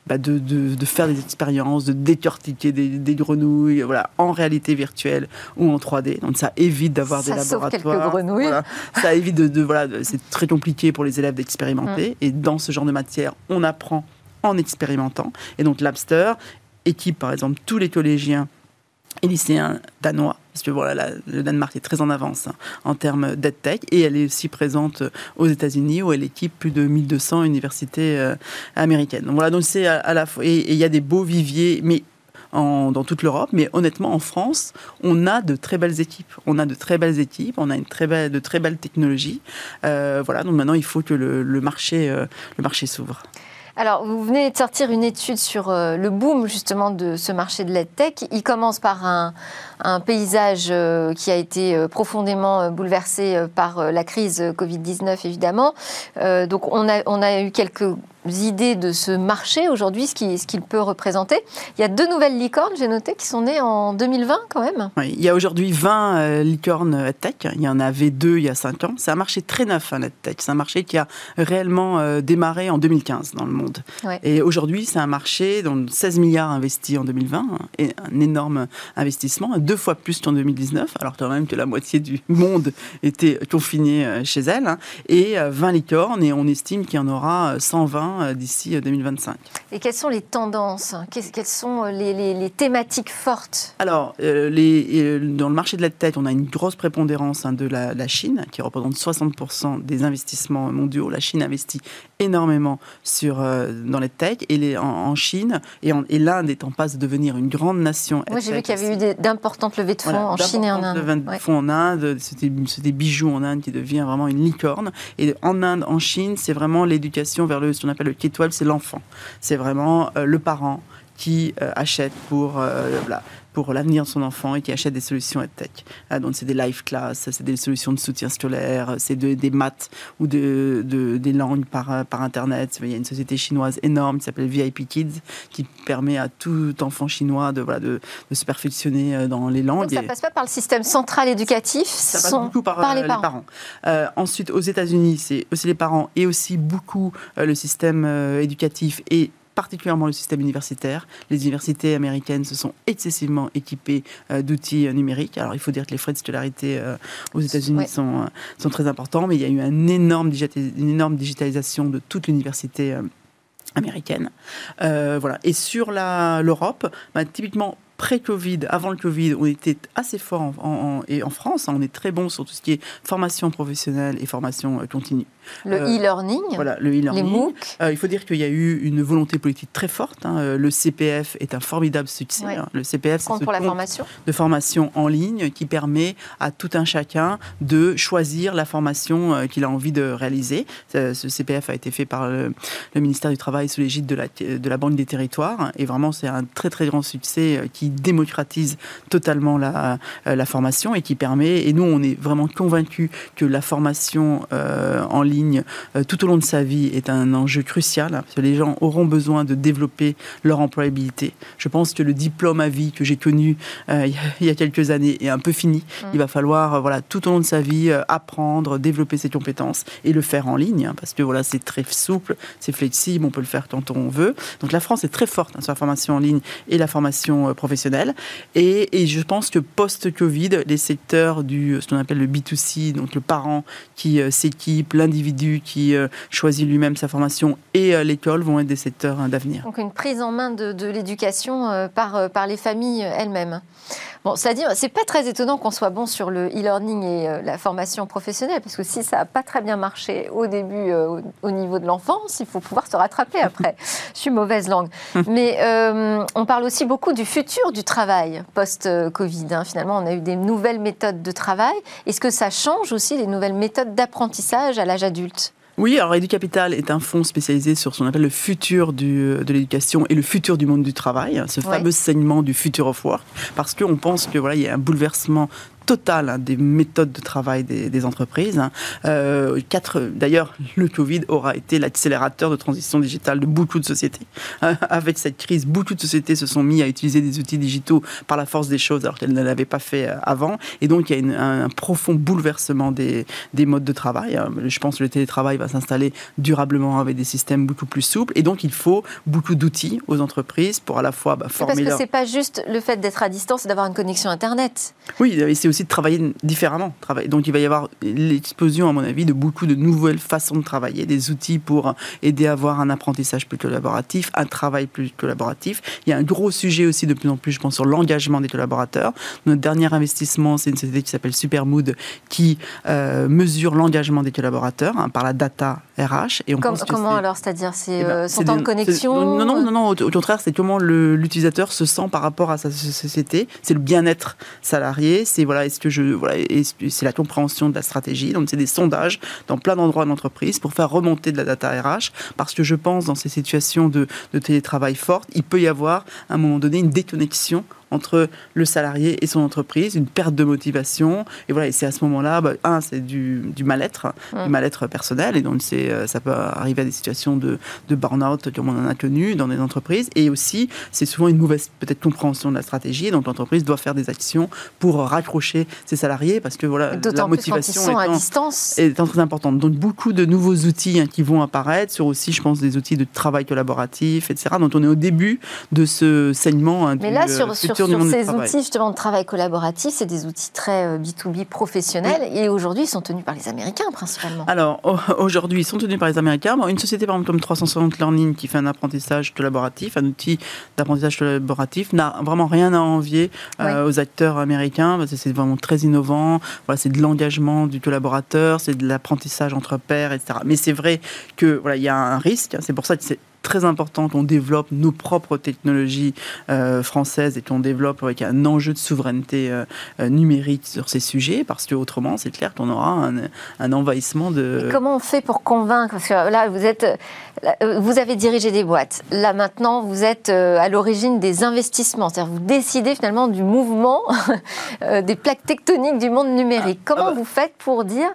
bah, de, de, faire des expériences, de décortiquer des, des, grenouilles voilà, en réalité virtuelle ou en 3D. Donc ça évite d'avoir des laboratoires. quelques grenouilles. Ça évite de, voilà, c'est très compliqué pour les élèves d'expérimenter. Mm. Et dans ce genre de matière, on apprend en expérimentant. Et donc l'Abster équipe par exemple tous les collégiens et lycéens danois, parce que voilà, le Danemark est très en avance hein, en termes d'EdTech, et elle est aussi présente aux États-Unis, où elle équipe plus de 1200 universités euh, américaines. Donc voilà, donc c'est à, la fois, et il y a des beaux viviers, mais dans toute l'Europe, mais honnêtement, en France, on a de très belles équipes. On a de très belles équipes, on a une très belle, de très belles technologies. Euh, voilà, donc maintenant, il faut que le, marché, euh, le marché s'ouvre. Alors, vous venez de sortir une étude sur euh, le boom justement de ce marché de l'EdTech. Il commence par un, paysage euh, qui a été euh, profondément bouleversé par la crise Covid-19, évidemment. donc, on a eu quelques idées de ce marché aujourd'hui, ce qu'il peut représenter. Il y a deux nouvelles licornes, j'ai noté, qui sont nées en 2020 quand même. Oui, il y a aujourd'hui 20 euh, licornes tech. Il y en avait deux il y a 5 ans. C'est un marché très neuf, hein, tech. C'est un marché qui a réellement euh, démarré en 2015 dans le monde. Et aujourd'hui, c'est un marché dont 16 milliards investis en 2020, hein, et un énorme investissement, deux fois plus qu'en 2019, alors quand même que la moitié du monde était confiné euh, chez elle. Hein. et 20 licornes, et on estime qu'il y en aura 120 euh, d'ici 2025. Euh, Et quelles sont les tendances Quelles sont euh, les, thématiques fortes? Alors, les, dans le marché de la tête, on a une grosse prépondérance hein, de la, Chine, qui représente 60% des investissements mondiaux. La Chine investit énormément sur, dans les tech et en, Chine, et, et l'Inde est en passe de devenir une grande nation. Moi, j'ai vu qu'il y avait eu d'importantes levées de fonds en Chine et en Inde. Levées de fonds en Inde, c'était des bijoux en Inde qui devient vraiment une licorne. Et en Inde, en Chine, c'est vraiment l'éducation vers le, ce qu'on appelle le K-12, c'est l'enfant. C'est vraiment euh, le parent qui achètent pour pour l'avenir de son enfant et qui achète des solutions EdTech. Ah, donc c'est des live class, c'est des solutions de soutien scolaire, c'est des maths ou de, des langues par, par Internet. Il y a une société chinoise énorme qui s'appelle VIP Kids qui permet à tout enfant chinois de, voilà, de, se perfectionner euh, dans les langues. Donc ça ne passe pas par le système central éducatif, ça passe beaucoup par, les euh, parents. Euh, ensuite, aux États-Unis, c'est aussi les parents et aussi beaucoup le système éducatif et particulièrement le système universitaire. Les universités américaines se sont excessivement équipées euh, d'outils euh, numériques. Alors il faut dire que les frais de scolarité euh, aux États-Unis sont, sont très importants, mais il y a eu un énorme une énorme digitalisation de toute l'université américaine. voilà. Et sur l'Europe, bah, typiquement pré-Covid, avant le Covid, on était assez fort en, et en France, hein, on est très bon sur tout ce qui est formation professionnelle et formation continue. Le euh, e-learning, voilà, le e-learning. les MOOC. Euh, il faut dire qu'il y a eu une volonté politique très forte. Hein. Euh, le CPF est un formidable succès. Hein. Le CPF, c'est pour la formation. de formation en ligne qui permet à tout un chacun de choisir la formation qu'il a envie de réaliser. Ce CPF a été fait par le, ministère du Travail sous l'égide de la, de la Banque des Territoires. Et vraiment, c'est un très très grand succès qui démocratise totalement la, la formation et qui permet, et nous on est vraiment convaincus que la formation en ligne euh, tout au long de sa vie est un enjeu crucial, hein, parce que les gens auront besoin de développer leur employabilité. Je pense que le diplôme à vie que j'ai connu euh, il y a quelques années est un peu fini. Mm. Il va falloir, euh, voilà, tout au long de sa vie, apprendre, développer ses compétences et le faire en ligne, hein, parce que voilà, c'est très souple, c'est flexible, on peut le faire quand on veut. Donc la France est très forte hein, sur la formation en ligne et la formation professionnelle. Et, et, je pense que post-Covid, les secteurs du ce qu'on appelle le B2C, donc le parent qui s'équipe, l'individu qui euh, choisit lui-même sa formation et euh, l'école vont être des secteurs hein, d'avenir. Donc une prise en main de, l'éducation euh, par, par les familles elles-mêmes. Bon, cela dit, c'est pas très étonnant qu'on soit bon sur le e-learning et la formation professionnelle, parce que si ça n'a pas très bien marché au début, au, niveau de l'enfance, il faut pouvoir se rattraper après. Je suis mauvaise langue. Mais on parle aussi beaucoup du futur du travail post-Covid. Hein. Finalement, on a eu des nouvelles méthodes de travail. Est-ce que ça change aussi les nouvelles méthodes d'apprentissage à l'âge adulte? Oui, alors EduCapital est un fonds spécialisé sur ce qu'on appelle le futur de l'éducation et le futur du monde du travail, ce fameux saignement du future of work, parce qu'on pense que voilà, il y a un bouleversement total hein, des méthodes de travail des, entreprises. Hein. Euh, d'ailleurs, le Covid aura été l'accélérateur de transition digitale de beaucoup de sociétés. Hein, avec cette crise, beaucoup de sociétés se sont mis à utiliser des outils digitaux par la force des choses alors qu'elles ne l'avaient pas fait euh, avant. Et donc, il y a un, profond bouleversement des, des, modes de travail. Je pense que le télétravail va s'installer durablement avec des systèmes beaucoup plus souples. Et donc, il faut beaucoup d'outils aux entreprises pour à la fois bah, former. Parce que c'est pas juste le fait d'être à distance et d'avoir une connexion Internet. Oui, c'est aussi de travailler différemment. Donc il va y avoir l'explosion, à mon avis, de beaucoup de nouvelles façons de travailler, des outils pour aider à avoir un apprentissage plus collaboratif, un travail plus collaboratif. Il y a un gros sujet aussi de plus en plus, je pense, sur l'engagement des collaborateurs. Notre dernier investissement, c'est une société qui s'appelle Supermood, qui euh, mesure l'engagement des collaborateurs hein, par la data RH. Et on comment alors C'est-à-dire c'est eh ben, euh, son temps de connexion Non, non, non, non, au, contraire, c'est comment l'utilisateur se sent par rapport à sa société. C'est le bien-être salarié. C'est voilà, est-ce que je voilà, c'est la compréhension de la stratégie? Donc c'est des sondages dans plein d'endroits de l'entreprise pour faire remonter de la data RH. Parce que je pense dans ces situations de, télétravail fortes, il peut y avoir à un moment donné une déconnexion entre le salarié et son entreprise, une perte de motivation. Et voilà, et c'est à ce moment-là, bah, un, c'est du, mal-être, du mal-être personnel, et donc c'est, euh, ça peut arriver à des situations de, de burn-out comme on en a connu dans des entreprises. Et aussi, c'est souvent une mauvaise peut-être compréhension de la stratégie, donc l'entreprise doit faire des actions pour raccrocher ses salariés, parce que voilà, la motivation à distance. est très importante. Donc beaucoup de nouveaux outils hein, qui vont apparaître, sur aussi, je pense, des outils de travail collaboratif, etc. Donc on est au début de ce saignement hein, Mais là, sur, sur sur ces outils justement de travail collaboratif, c'est des outils très B2B euh, professionnels et aujourd'hui ils sont tenus par les Américains principalement. Alors aujourd'hui ils sont tenus par les Américains. une société par exemple comme 360 Learning qui fait un apprentissage collaboratif, un outil d'apprentissage collaboratif n'a vraiment rien à envier euh, aux acteurs américains parce que c'est vraiment très innovant. Voilà, c'est de l'engagement du collaborateur, c'est de l'apprentissage entre pairs, etc. Mais c'est vrai que voilà il y a un risque. C'est pour ça que c'est très important qu'on développe nos propres technologies euh, françaises et qu'on développe avec un enjeu de souveraineté euh, euh, numérique sur ces sujets, parce que autrement, c'est clair qu'on aura un, un envahissement de. Comment on fait pour convaincre? Parce que là, vous êtes, vous avez dirigé des boîtes. Là, maintenant, vous êtes à l'origine des investissements. C'est-à-dire, vous décidez finalement du mouvement des plaques tectoniques du monde numérique. Ah, comment ah bah. vous faites pour dire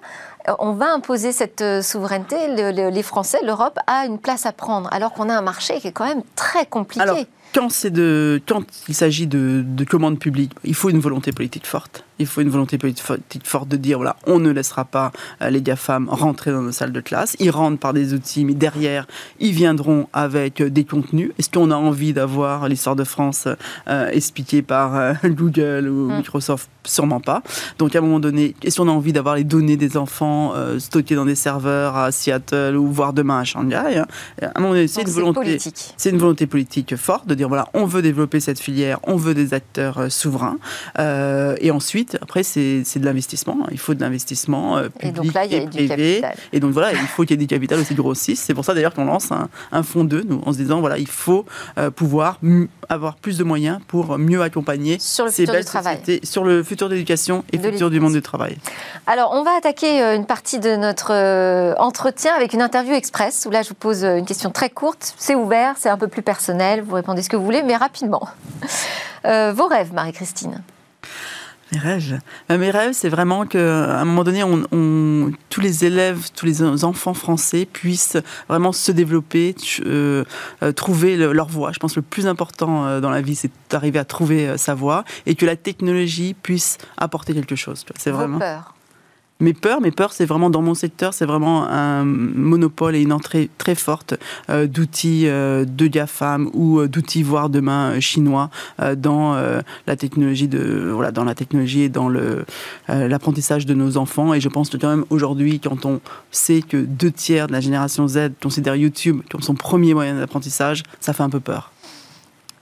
on va imposer cette euh, souveraineté, les Français, l'Europe a une place à prendre, alors qu'on a un marché qui est quand même très compliqué. quand, de, quand il s'agit de, de commandes publiques, il faut une volonté politique forte il faut une volonté politique forte de dire voilà, on ne laissera pas euh, les GAFAM rentrer dans nos salles de classe. Ils rentrent par des outils, mais derrière, ils viendront avec euh, des contenus. Est-ce qu'on a envie d'avoir l'histoire de France euh, expliquée par Google ou mm. Microsoft Sûrement pas. Donc à un moment donné, est-ce qu'on a envie d'avoir les données des enfants stockées dans des serveurs à Seattle ou voire demain à Shanghai hein? À un moment donné, c'est une volonté, c'est une volonté politique forte de dire voilà, on veut développer cette filière, on veut des acteurs souverains, et ensuite après, c'est de l'investissement. Il faut de l'investissement public euh, et, donc là, il y a privé. Du capital. Et donc voilà, il faut qu'il y ait du capital aussi grossiste. C'est pour ça d'ailleurs qu'on lance un, fonds 2, nous, en se disant voilà, il faut euh, pouvoir avoir plus de moyens pour mieux accompagner sur le ces belles travail. sur le futur d'éducation et le futur du monde du travail. Alors, on va attaquer euh, une partie de notre entretien avec une interview express où là, je vous pose une question très courte. C'est ouvert, c'est un peu plus personnel. Vous répondez ce que vous voulez, mais rapidement. vos rêves, Marie-Christine? Mes rêves, euh, mes rêves, c'est vraiment qu'à un moment donné, on, tous les élèves, tous les enfants français puissent vraiment se développer, euh, euh, trouver leur voie. Je pense que le plus important dans la vie, c'est d'arriver à trouver sa voie et que la technologie puisse apporter quelque chose. C'est vraiment. Peur mes peurs, mes peurs, c'est vraiment dans mon secteur, c'est vraiment un monopole et une entrée très forte euh, d'outils euh, de GAFAM ou euh, d'outils, voire demain chinois, dans la technologie de voilà, dans la technologie et dans le l'apprentissage de nos enfants. Et je pense que quand même aujourd'hui, quand on sait que deux tiers de la génération Z considèrent YouTube comme son premier moyen d'apprentissage, ça fait un peu peur.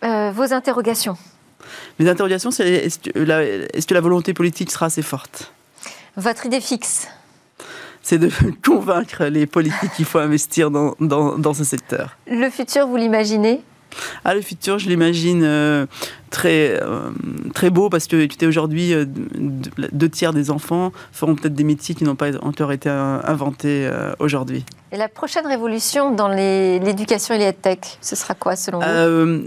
vos interrogations? Mes interrogations, c'est est-ce que la volonté politique sera assez forte? Votre idée fixe c'est de convaincre les politiques qu'il faut investir dans, dans, ce secteur. Le futur, vous l'imaginez? Ah, le futur, je l'imagine euh, très, euh, très beau parce que écoutez, aujourd'hui, euh, deux tiers des enfants feront peut-être des métiers qui n'ont pas encore été inventés aujourd'hui. Et la prochaine révolution dans l'éducation et les tech, ce sera quoi selon vous? Euh,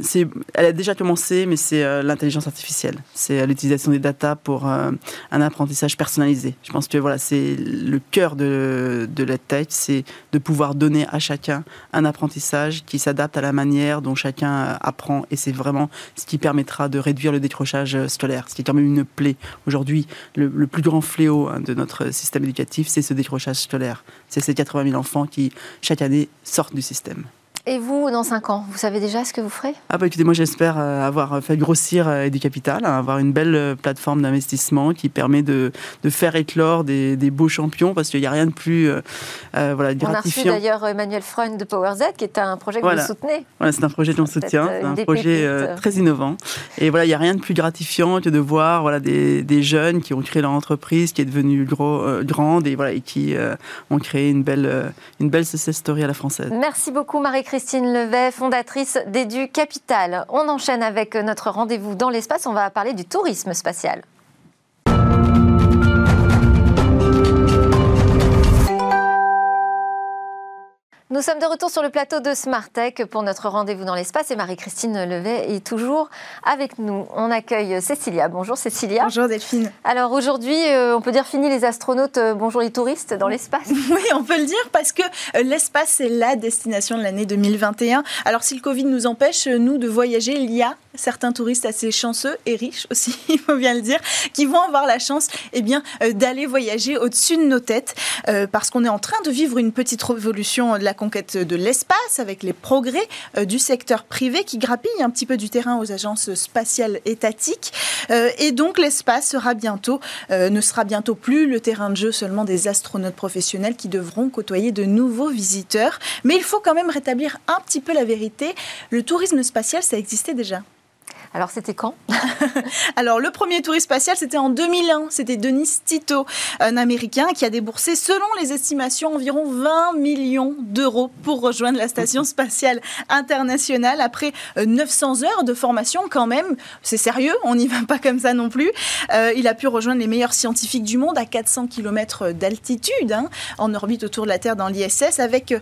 Elle a déjà commencé, mais c'est euh, l'intelligence artificielle. C'est euh, l'utilisation des data pour un apprentissage personnalisé. Je pense que voilà, c'est le cœur de, de tech, c'est de pouvoir donner à chacun un apprentissage qui s'adapte à la manière dont chacun apprend. Et c'est vraiment ce qui permettra de réduire le décrochage scolaire, ce qui est quand même une plaie. Aujourd'hui, le, plus grand fléau hein, de notre système éducatif, c'est ce décrochage scolaire. C'est ces 80 000 enfants qui, chaque année, sortent du système. Et vous, dans 5 ans, vous savez déjà ce que vous ferez? Ah bah écoutez, moi j'espère euh, avoir fait grossir euh, du capital, hein, avoir une belle euh, plateforme d'investissement qui permet de, de, faire éclore des, des, beaux champions, parce qu'il n'y a rien de plus euh, voilà, gratifiant. On a reçu d'ailleurs Emmanuel Freund de PowerZ, qui est un projet que vous soutenez. Voilà, c'est un projet qu'on soutient, un projet très innovant. Et voilà, il n'y a rien de plus gratifiant que de voir voilà, des, des, jeunes qui ont créé leur entreprise, qui est devenue gros, grande, et, voilà, et qui ont créé une belle, une belle success story à la française. Merci beaucoup Marie Christine Levet, fondatrice d'Edu Capital. On enchaîne avec notre rendez-vous dans l'espace. On va parler du tourisme spatial. Nous sommes de retour sur le plateau de Smartech pour notre rendez-vous dans l'espace et Marie-Christine Levet est toujours avec nous. On accueille Cécilia. Bonjour Cécilia. Bonjour Delphine. Alors aujourd'hui, euh, on peut dire fini les astronautes, euh, bonjour les touristes dans l'espace Oui, on peut le dire parce que euh, l'espace c'est la destination de l'année 2021. Alors si le Covid nous empêche, nous, de voyager, il y a certains touristes assez chanceux et riches aussi, il faut bien le dire, qui vont avoir la chance eh bien, d'aller voyager au-dessus de nos têtes parce qu'on est en train de vivre une petite révolution de la conquête de l'espace, avec les progrès euh, du secteur privé qui grappille un petit peu du terrain aux agences spatiales étatiques. Euh, et donc l'espace sera bientôt, euh, ne sera bientôt plus le terrain de jeu seulement des astronautes professionnels qui devront côtoyer de nouveaux visiteurs. Mais il faut quand même rétablir un petit peu la vérité. Le tourisme spatial, ça existait déjà. Alors c'était quand Alors le premier touriste spatial, c'était en 2001. C'était Denis Tito, un Américain qui a déboursé, selon les estimations, environ 20 millions d'euros pour rejoindre la station spatiale internationale après 900 heures de formation quand même. C'est sérieux, on n'y va pas comme ça non plus. Euh, il a pu rejoindre les meilleurs scientifiques du monde à 400 km d'altitude, hein, en orbite autour de la Terre dans l'ISS, avec euh,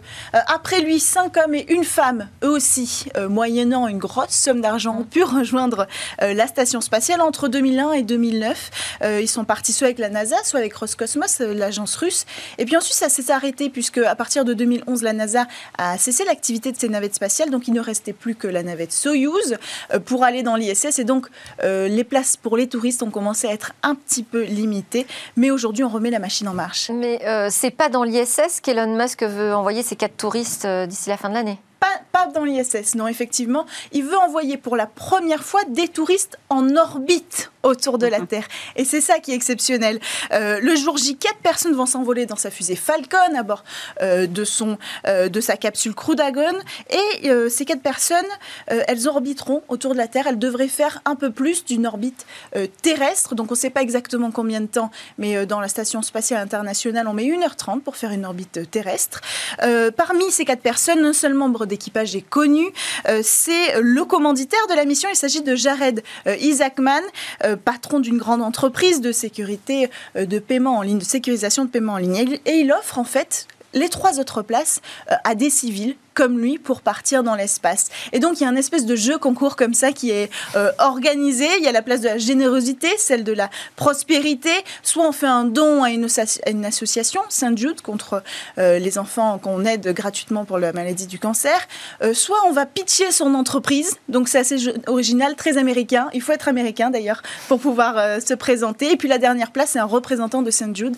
après lui cinq hommes et une femme, eux aussi, euh, moyennant une grosse somme d'argent, ont pu rejoindre la station spatiale entre 2001 et 2009. ils sont partis soit avec la NASA, soit avec Roscosmos, l'agence russe. Et puis ensuite, ça s'est arrêté puisque à partir de 2011, la NASA a cessé l'activité de ses navettes spatiales, donc il ne restait plus que la navette Soyuz pour aller dans l'ISS. Et donc, les places pour les touristes ont commencé à être un petit peu limitées. Mais aujourd'hui, on remet la machine en marche. Mais euh, c'est pas dans l'ISS qu'Elon Musk veut envoyer ses quatre touristes euh, d'ici la fin de l'année pas, dans l'ISS, non, effectivement. Il veut envoyer pour la première fois des touristes en orbite autour de la. Terre. Et c'est ça qui est exceptionnel. Euh, le jour J, quatre personnes vont s'envoler dans sa fusée Falcon à bord euh, de, son, euh, de sa capsule Crew Dragon. Et ces quatre personnes, elles orbiteront autour de la Terre. Elles devraient faire un peu plus d'une orbite terrestre. Donc on ne sait pas exactement combien de temps, mais dans la Station spatiale internationale, on met 1h30 pour faire une orbite terrestre. parmi ces quatre personnes, un seul membre d'équipage est connu. c'est le commanditaire de la mission. Il s'agit de Jared Isaacman. Euh, patron d'une grande entreprise de sécurité euh, de paiement en ligne, de sécurisation de paiement en ligne. Et il offre en fait les trois autres places euh, à des civils comme lui pour partir dans l'espace. Et donc il y a un espèce de jeu concours comme ça qui est euh, organisé. Il y a la place de la générosité, celle de la prospérité. Soit on fait un don à une, association, Saint Jude, contre euh, les enfants qu'on aide gratuitement pour la maladie du cancer. Euh, soit on va pitcher son entreprise. Donc c'est assez original, très américain. Il faut être américain d'ailleurs pour pouvoir se présenter. Et puis la dernière place, c'est un représentant de Saint Jude,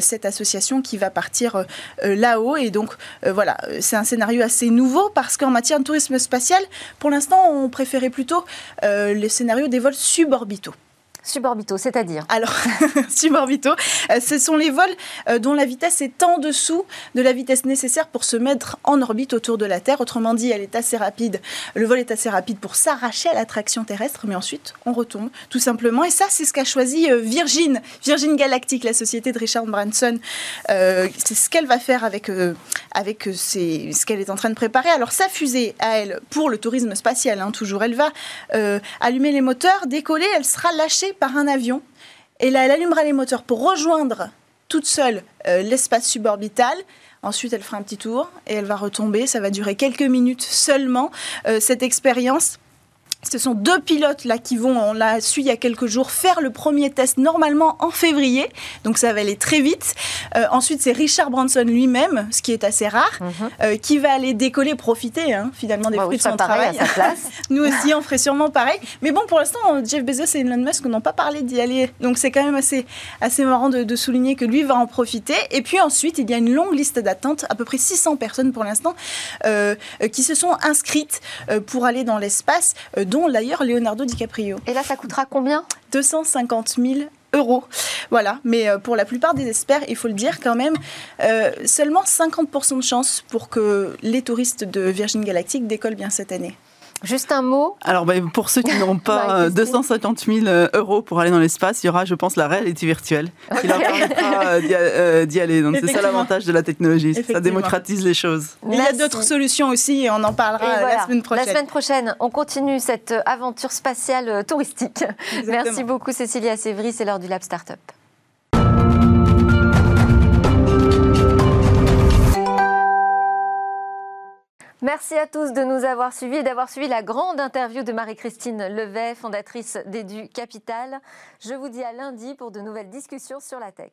cette association qui va partir là-haut. Et donc voilà, c'est un scénario assez c'est nouveau parce qu'en matière de tourisme spatial, pour l'instant, on préférait plutôt euh, les scénarios des vols suborbitaux. Suborbitaux, c'est-à-dire Alors, suborbitaux, euh, ce sont les vols euh, dont la vitesse est en dessous de la vitesse nécessaire pour se mettre en orbite autour de la Terre. Autrement dit, elle est assez rapide. Le vol est assez rapide pour s'arracher à l'attraction terrestre, mais ensuite, on retombe tout simplement. Et ça, c'est ce qu'a choisi euh, Virgin, Virgin Galactic, la société de Richard Branson. c'est ce qu'elle va faire avec, avec ce qu'elle est en train de préparer. Alors, sa fusée à elle, pour le tourisme spatial, hein, toujours, elle va allumer les moteurs, décoller, elle sera lâchée par un avion. Et là, elle allumera les moteurs pour rejoindre toute seule euh, l'espace suborbital. Ensuite, elle fera un petit tour et elle va retomber. Ça va durer quelques minutes seulement, euh, cette expérience. Ce sont deux pilotes là qui vont, on l'a su il y a quelques jours, faire le premier test normalement en février. Donc ça va aller très vite. Euh, ensuite, c'est Richard Branson lui-même, ce qui est assez rare, mhm. euh, qui va aller décoller, profiter hein, finalement des fruits de son travail. À sa place. Nous aussi, on ferait sûrement pareil. Mais bon, pour l'instant, Jeff Bezos et Elon Musk n'ont pas parlé d'y aller. Donc c'est quand même assez, assez marrant de, souligner que lui va en profiter. Et puis ensuite, il y a une longue liste d'attente, à peu près 600 personnes pour l'instant, euh, qui se sont inscrites pour aller dans l'espace dont d'ailleurs Leonardo DiCaprio. Et là, ça coûtera combien? 250 000 euros. Voilà, mais euh, pour la plupart des experts, il faut le dire quand même, euh, seulement 50% de chance pour que les touristes de Virgin Galactic décollent bien cette année. Juste un mot. Alors, bah, pour ceux qui n'ont pas 250 000 euh, euros pour aller dans l'espace, il y aura, je pense, la réalité virtuelle qui leur permettra euh, euh, d'y aller. Donc, c'est ça l'avantage de la technologie. Ça démocratise les choses. il y a d'autres solutions aussi et on en parlera la semaine prochaine. La semaine prochaine, on continue cette aventure spatiale touristique. Merci beaucoup, Cécilia Sévry. C'est l'heure du Lab Startup. Merci à tous de nous avoir suivis et d'avoir suivi la grande interview de Marie-Christine Levet, fondatrice d'Edu Capital. Je vous dis à lundi pour de nouvelles discussions sur la tech.